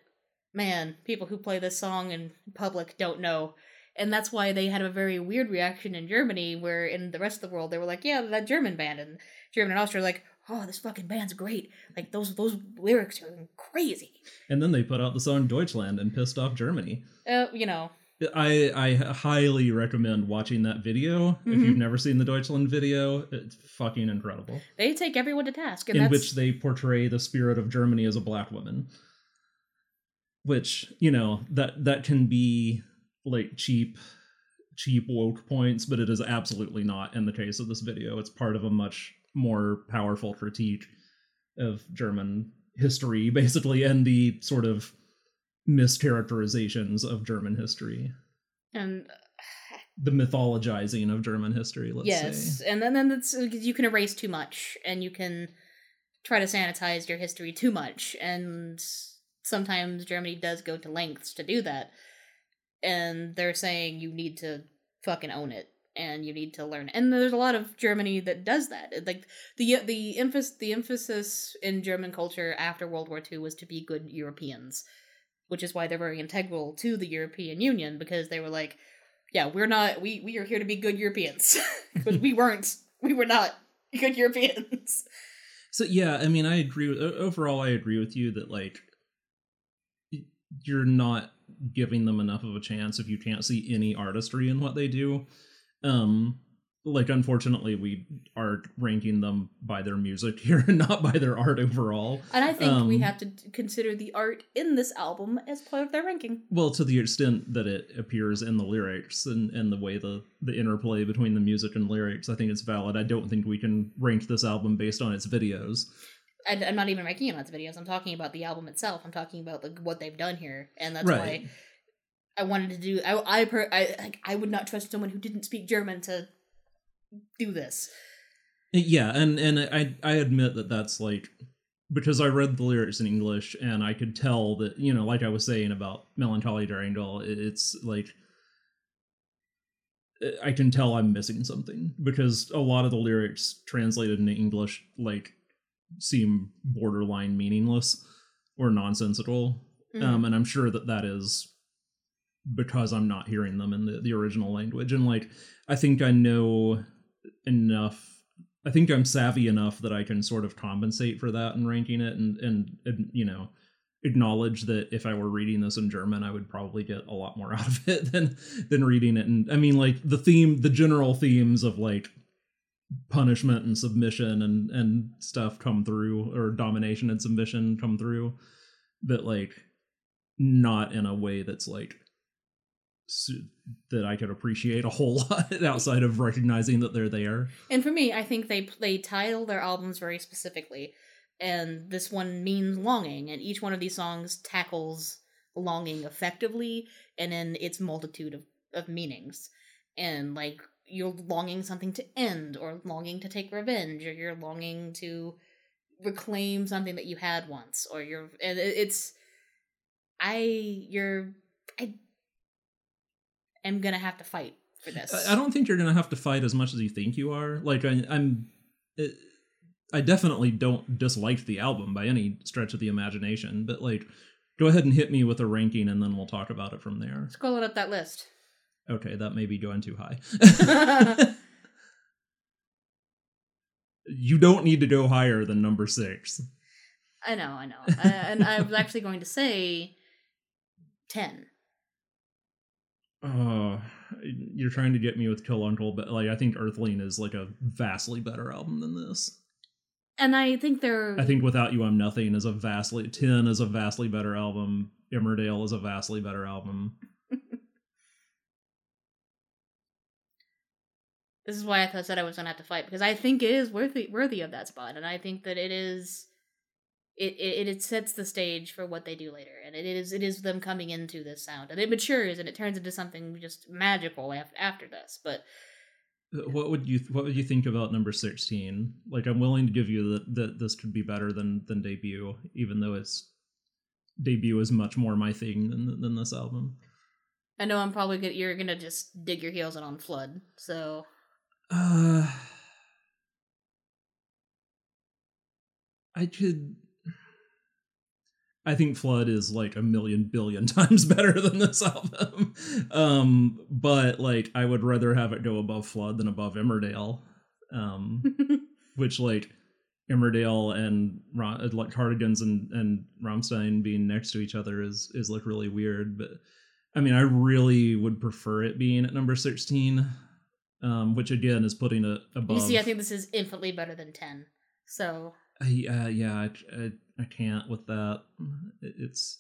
Man people who play this song in public don't know. And that's why they had a very weird reaction in germany where in the rest of the world they were like yeah that german band and german and austria were like oh this fucking band's great. Like those those lyrics are crazy. And then they put out the song Deutschland and pissed off Germany. Uh you know I I highly recommend watching that video if Mhm. you've never seen the Deutschland video it's fucking incredible they take everyone to task in that's which they portray the spirit of Germany as a black woman. Which, you know, that that can be like cheap cheap woke points, but it is absolutely not in the case of this video. It's part of a much more powerful critique of German history, basically, and the sort of mischaracterizations of German history. and The mythologizing of German history, let's yes say. and then then it's you can erase too much and you can try to sanitize your history too much and sometimes germany does go to lengths to do that and they're saying you need to fucking own it and you need to learn and there's a lot of germany that does that like the the emphasis the emphasis in german culture after world war ii was to be good europeans which is why they're very integral to the european union because they were like yeah we're not we we are here to be good europeans [laughs] but we weren't we were not good europeans So yeah, I mean, I agree with overall. I agree with you that like you're not giving them enough of a chance if you can't see any artistry in what they do. Um, like unfortunately, we are ranking them by their music [laughs] here and not by their art overall. and i think we Um, have to consider the art in this album as part of their ranking Well, to the extent that it appears in the lyrics and, and the way the, the interplay between the music and lyrics, I think it's valid. I don't think we can rank this album based on its videos. and i'm not even ranking it on its videos i'm talking about the album itself i'm talking about like what they've done here and that's Right. why i wanted to do i i per, I, I would not trust someone who didn't speak german to do this Yeah, and and I I admit that that's like because I read the lyrics in English and I could tell that you know, like I was saying about Melancholy der Engel, it's like I can tell I'm missing something because a lot of the lyrics translated into English like seem borderline meaningless or nonsensical. Mhm. Um, and I'm sure that that is because I'm not hearing them in the, the original language. And like, I think I know enough. I think I'm savvy enough that I can sort of compensate for that in ranking it, and and, and you know acknowledge that if I were reading this in German, I would probably get a lot more [laughs] out of it than than reading it. And I mean, like the theme, the general themes of like punishment and submission and and stuff come through, or domination and submission come through, but like not in a way that's like that I could appreciate a whole [laughs] lot outside of recognizing that they're there. And for me, I think they they title their albums very specifically, and this one means longing, and each one of these songs tackles longing effectively and in its multitude of, of meanings. And like you're longing something to end, or longing to take revenge, or you're longing to reclaim something that you had once, or you're and it's I you're I am gonna have to fight for this. I don't think you're gonna have to fight as much as you think you are. Like I, I'm, I definitely don't dislike the album by any stretch of the imagination. But like, go ahead and hit me with a ranking, and then we'll talk about it from there. Scrolling up that list. Okay, that may be going too high. [laughs] you don't need to go higher than number six. I know, I know. Uh, and I was actually going to say 10. Uh, you're trying to get me with Kill Uncle, but like I think Earthling is like a vastly better album than this. And I think they're. I think Without You I'm Nothing is a vastly Ten is a vastly better album. Emmerdale is a vastly better album. [laughs] This is why I thought said I was going to have to fight because I think it is worthy worthy of that spot, and I think that it is. It, it it sets the stage for what they do later, and it is it is them coming into this sound, and it matures and it turns into something just magical after after this. But Uh, What would you What would you think about number sixteen? Like I'm willing to give you that that this could be better than than debut, even though its debut is much more my thing than than this album. I know I'm probably gonna, you're gonna just dig your heels in on Flood, so Uh, I could. I think Flood is like a million billion [laughs] times better than this album. Um, but like I would rather have it go above Flood than above Emmerdale. Um, [laughs] which like Emmerdale and Ra- like Cardigans and and Rammstein being next to each other is is like really weird. But I mean, I really would prefer it being at number sixteen, um, which again is putting it above. you see, I think this is infinitely better than ten. So I, uh, yeah, I, I, I can't with that. It's,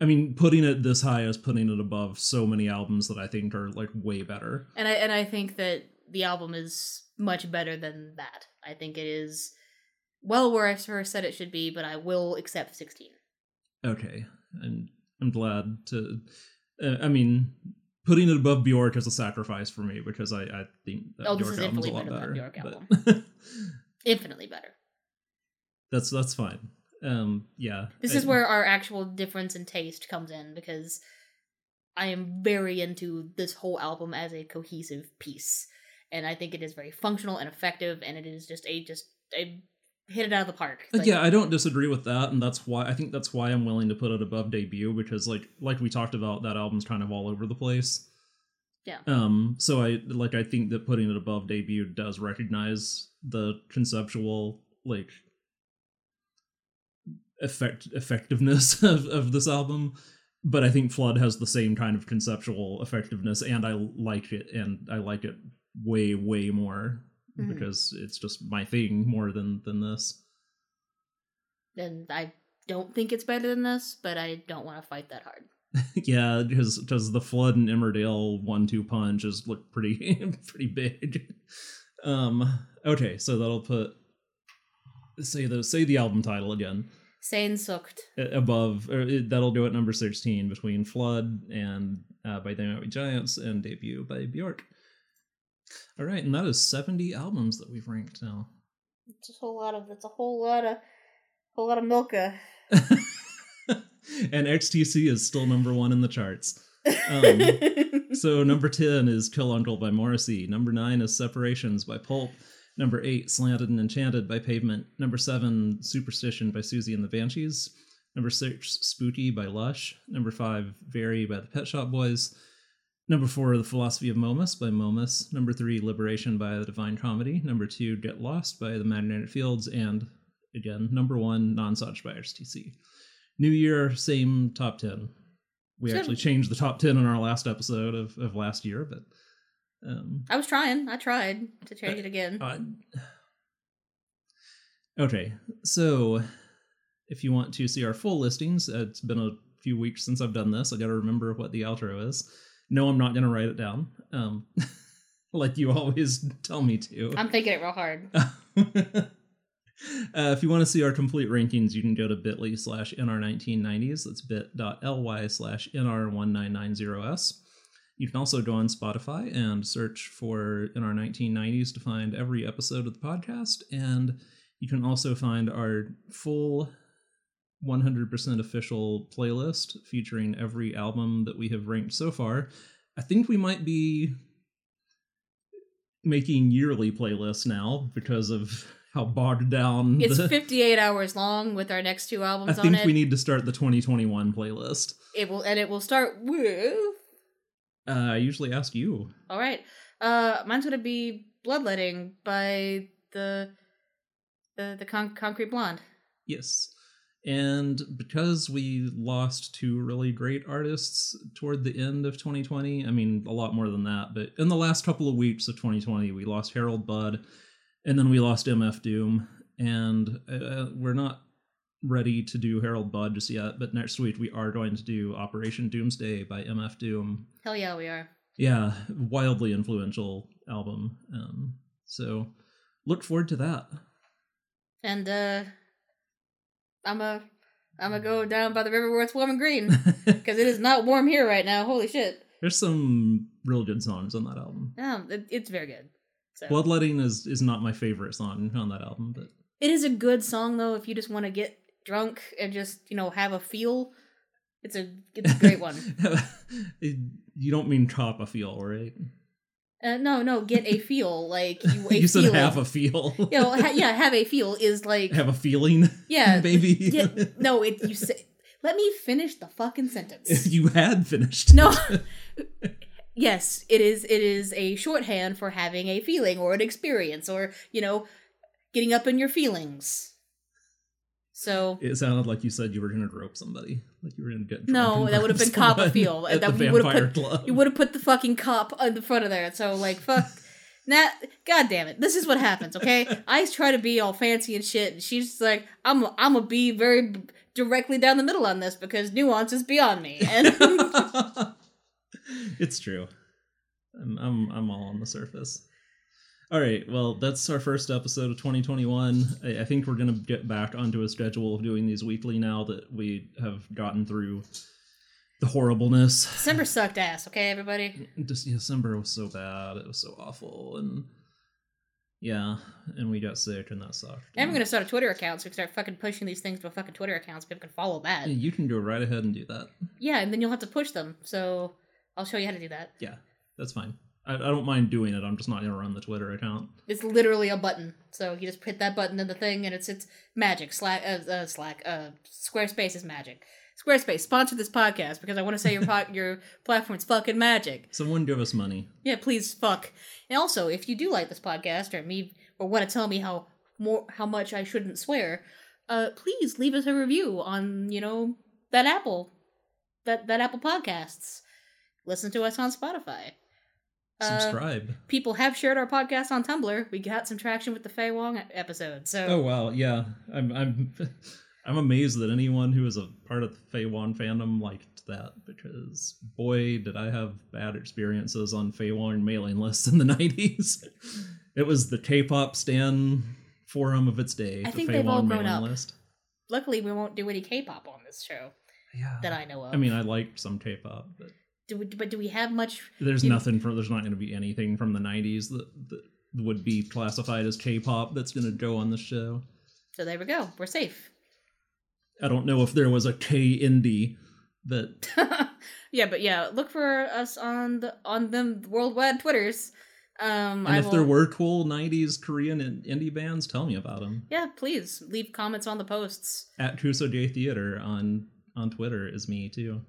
I mean, putting it this high is putting it above so many albums that I think are like way better. and I and I think that the album is much better than that. I think it is well where I first said it should be, but I will accept sixteen. Okay, and I'm glad to. Uh, I mean, putting it above Bjork is a sacrifice for me because I, I think that Oh, Bjork is album's a lot better better. than that Bjork but- [laughs] Infinitely better. That's that's fine. Um, yeah, This I- is where our actual difference in taste comes in because I am very into this whole album as a cohesive piece, and I think it is very functional and effective, and it is just a just a hit it out of the park. Uh, Like, yeah, I don't disagree with that, and that's why I think that's why I'm willing to put it above debut because, like, like we talked about, that album's kind of all over the place. Yeah. Um. So I like I think that putting it above debut does recognize the conceptual like effect effectiveness [laughs] of of this album, but I think Flood has the same kind of conceptual effectiveness, and I like it, and I like it way way more Mhm. because it's just my thing more than than this. and I don't think it's better than this, but I don't want to fight that hard. [laughs] yeah, because because the flood and Emmerdale one two punch is look pretty [laughs] pretty big. Um. Okay, so that'll put say the say the album title again Sane above. Or that'll do at number sixteen between Flood and uh, by They Might Be Giants and debut by Bjork. All right, and that is seventy albums that we've ranked now. It's a whole lot of. It's a whole lot of. Whole lot of Milka. [laughs] and XTC is still number one in the charts. Um, [laughs] so number 10 is Kill Uncle by Morrissey. Number 9 is Separations by Pulp. Number 8, Slanted and Enchanted by Pavement. Number 7, Superstition by Siouxsie and the Banshees. Number 6, Spooky by Lush. Number 5, Very by the Pet Shop Boys. Number 4, The Philosophy of Momus by Momus. Number 3, Liberation by the Divine Comedy. Number 2, Get Lost by the Magnetic Fields. And again, number 1, Non-Such by XTC. New year, same top 10. We actually changed the top 10 in our last episode of, of last year, but um, I was trying. I tried to change it again. uh, okay, so if you want to see our full listings, uh, it's been a few weeks since I've done this. I got to remember what the outro is. No, I'm not going to write it down, um, [laughs] like you always tell me to. I'm thinking it real hard. [laughs] uh, if you want to see our complete rankings, you can go to bit.ly slash nr1990s. That's bit.ly slash nr1990s. You can also go on Spotify and search for NR1990s to find every episode of the podcast. And you can also find our full 100% official playlist featuring every album that we have ranked so far. I think we might be making yearly playlists now because of how bogged down It's the- 58 hours long with our next two albums on it. I think we need to start the 2021 playlist. it will and it will start with Uh, I usually ask you. All right. Uh mine's to be Bloodletting by the the the con- Concrete Blonde. Yes. And because we lost two really great artists toward the end of 2020, I mean, a lot more than that, but in the last couple of weeks of 2020, we lost Harold Budd and then we lost MF Doom. And uh, we're not ready to do Harold Budd just yet, but next week we are going to do Operation Doomsday by MF Doom. Hell yeah, we are. Yeah, wildly influential album. Um, so look forward to that. And uh I'm a I'm gonna go down by the river where it's warm and green [laughs] because it is not warm here right now. Holy shit! There's some real good songs on that album. Um, it, it's very good. So Bloodletting is is not my favorite song on that album, but it is a good song though. If you just want to get drunk and just you know have a feel, it's a it's a great one. [laughs] You don't mean cop a feel, right? Uh, no, no, get a feel like you. [laughs] A you said feeling. have a feel. [laughs] Know, ha- yeah, have a feel is like have a feeling. Yeah, baby. yeah, no, it you say. Let me finish the fucking sentence. you had finished. No. yes, it is. It is a shorthand for having a feeling or an experience, or you know, getting up in your feelings. So It sounded like you said you were gonna rope somebody, like you were gonna get. drunk No, that would have been cop a at That the would've put- club. you would have put the fucking cop on the front of there. So like, fuck. [laughs] Nah, god damn it. This is what happens, okay? I try to be all fancy and shit, and she's just like, I'm I'm gonna be very b- directly down the middle on this because nuance is beyond me. [laughs] And it's true. I'm, I'm I'm all on the surface. All right, well, that's our first episode of 2021. I, I think we're gonna get back onto a schedule of doing these weekly now that we have gotten through the horribleness. December sucked ass, okay, everybody? Just December was so bad; it was so awful, and yeah, and we got sick, and that sucked. And we're gonna start a Twitter account so we can start fucking pushing these things to a fucking Twitter account so people can follow that. Yeah, you can go right ahead and do that. Yeah, and then you'll have to push them. So I'll show you how to do that. Yeah, that's fine. I, I don't mind doing it. I'm just not gonna run the Twitter account. It's literally a button. So you just hit that button in the thing, and it's it's magic. Slack, uh, uh, Slack, uh, Squarespace is magic. Squarespace sponsor this podcast because I want to say your po- [laughs] your platform's fucking magic. Someone give us money. Yeah, please fuck. And also, if you do like this podcast or me or want to tell me how more how much I shouldn't swear, uh, please leave us a review on you know that Apple that that Apple Podcasts. Listen to us on Spotify. Uh, Subscribe. people have shared our podcast on Tumblr. We got some traction with the Faye Wong episode. So Oh wow, yeah. I'm I'm [laughs] I'm amazed that anyone who is a part of the Faye Wong fandom liked that because boy did I have bad experiences on Faye Wong mailing lists in the [laughs] nineties. it was the K pop stan forum of its day. I think they've all grown mailing up. list. luckily, we won't do any K-pop on this show Yeah. that I know of. I mean I liked some K pop, but do we, but do we have much? there's nothing for. there's not gonna be anything from the nineties that, that would be classified as K pop that's gonna go on the show. So there we go. We're safe. I don't know if there was a K indie that [laughs] Yeah, but yeah, look for us on the on them worldwide Twitters. Um, And I if will, there were cool '90s Korean and indie bands, tell me about them. yeah, please leave comments on the posts. At Kuso J Theater on on Twitter is me too.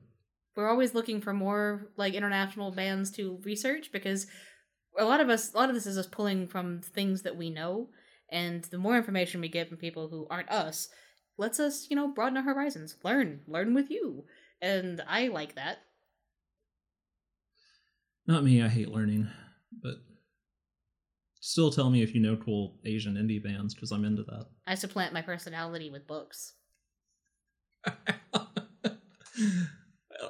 We're always looking for more like international bands to research because a lot of us, a lot of this is us pulling from things that we know, and the more information we get from people who aren't us, lets us, you know, broaden our horizons, learn, learn with you, and I like that. Not me. I hate learning, but still tell me if you know cool Asian indie bands because I'm into that. I supplant my personality with books. [laughs]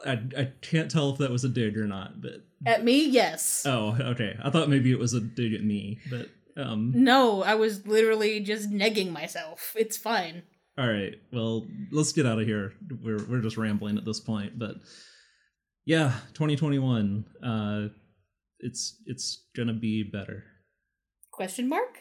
I, I can't tell if that was a dig or not, but At me, yes. oh, okay. I thought maybe it was a dig at me, but um, No, I was literally just negging myself. It's fine. all right. Well, let's get out of here. We're we're just rambling at this point, but yeah, 2021. Uh, it's it's gonna be better. Question mark?